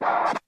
you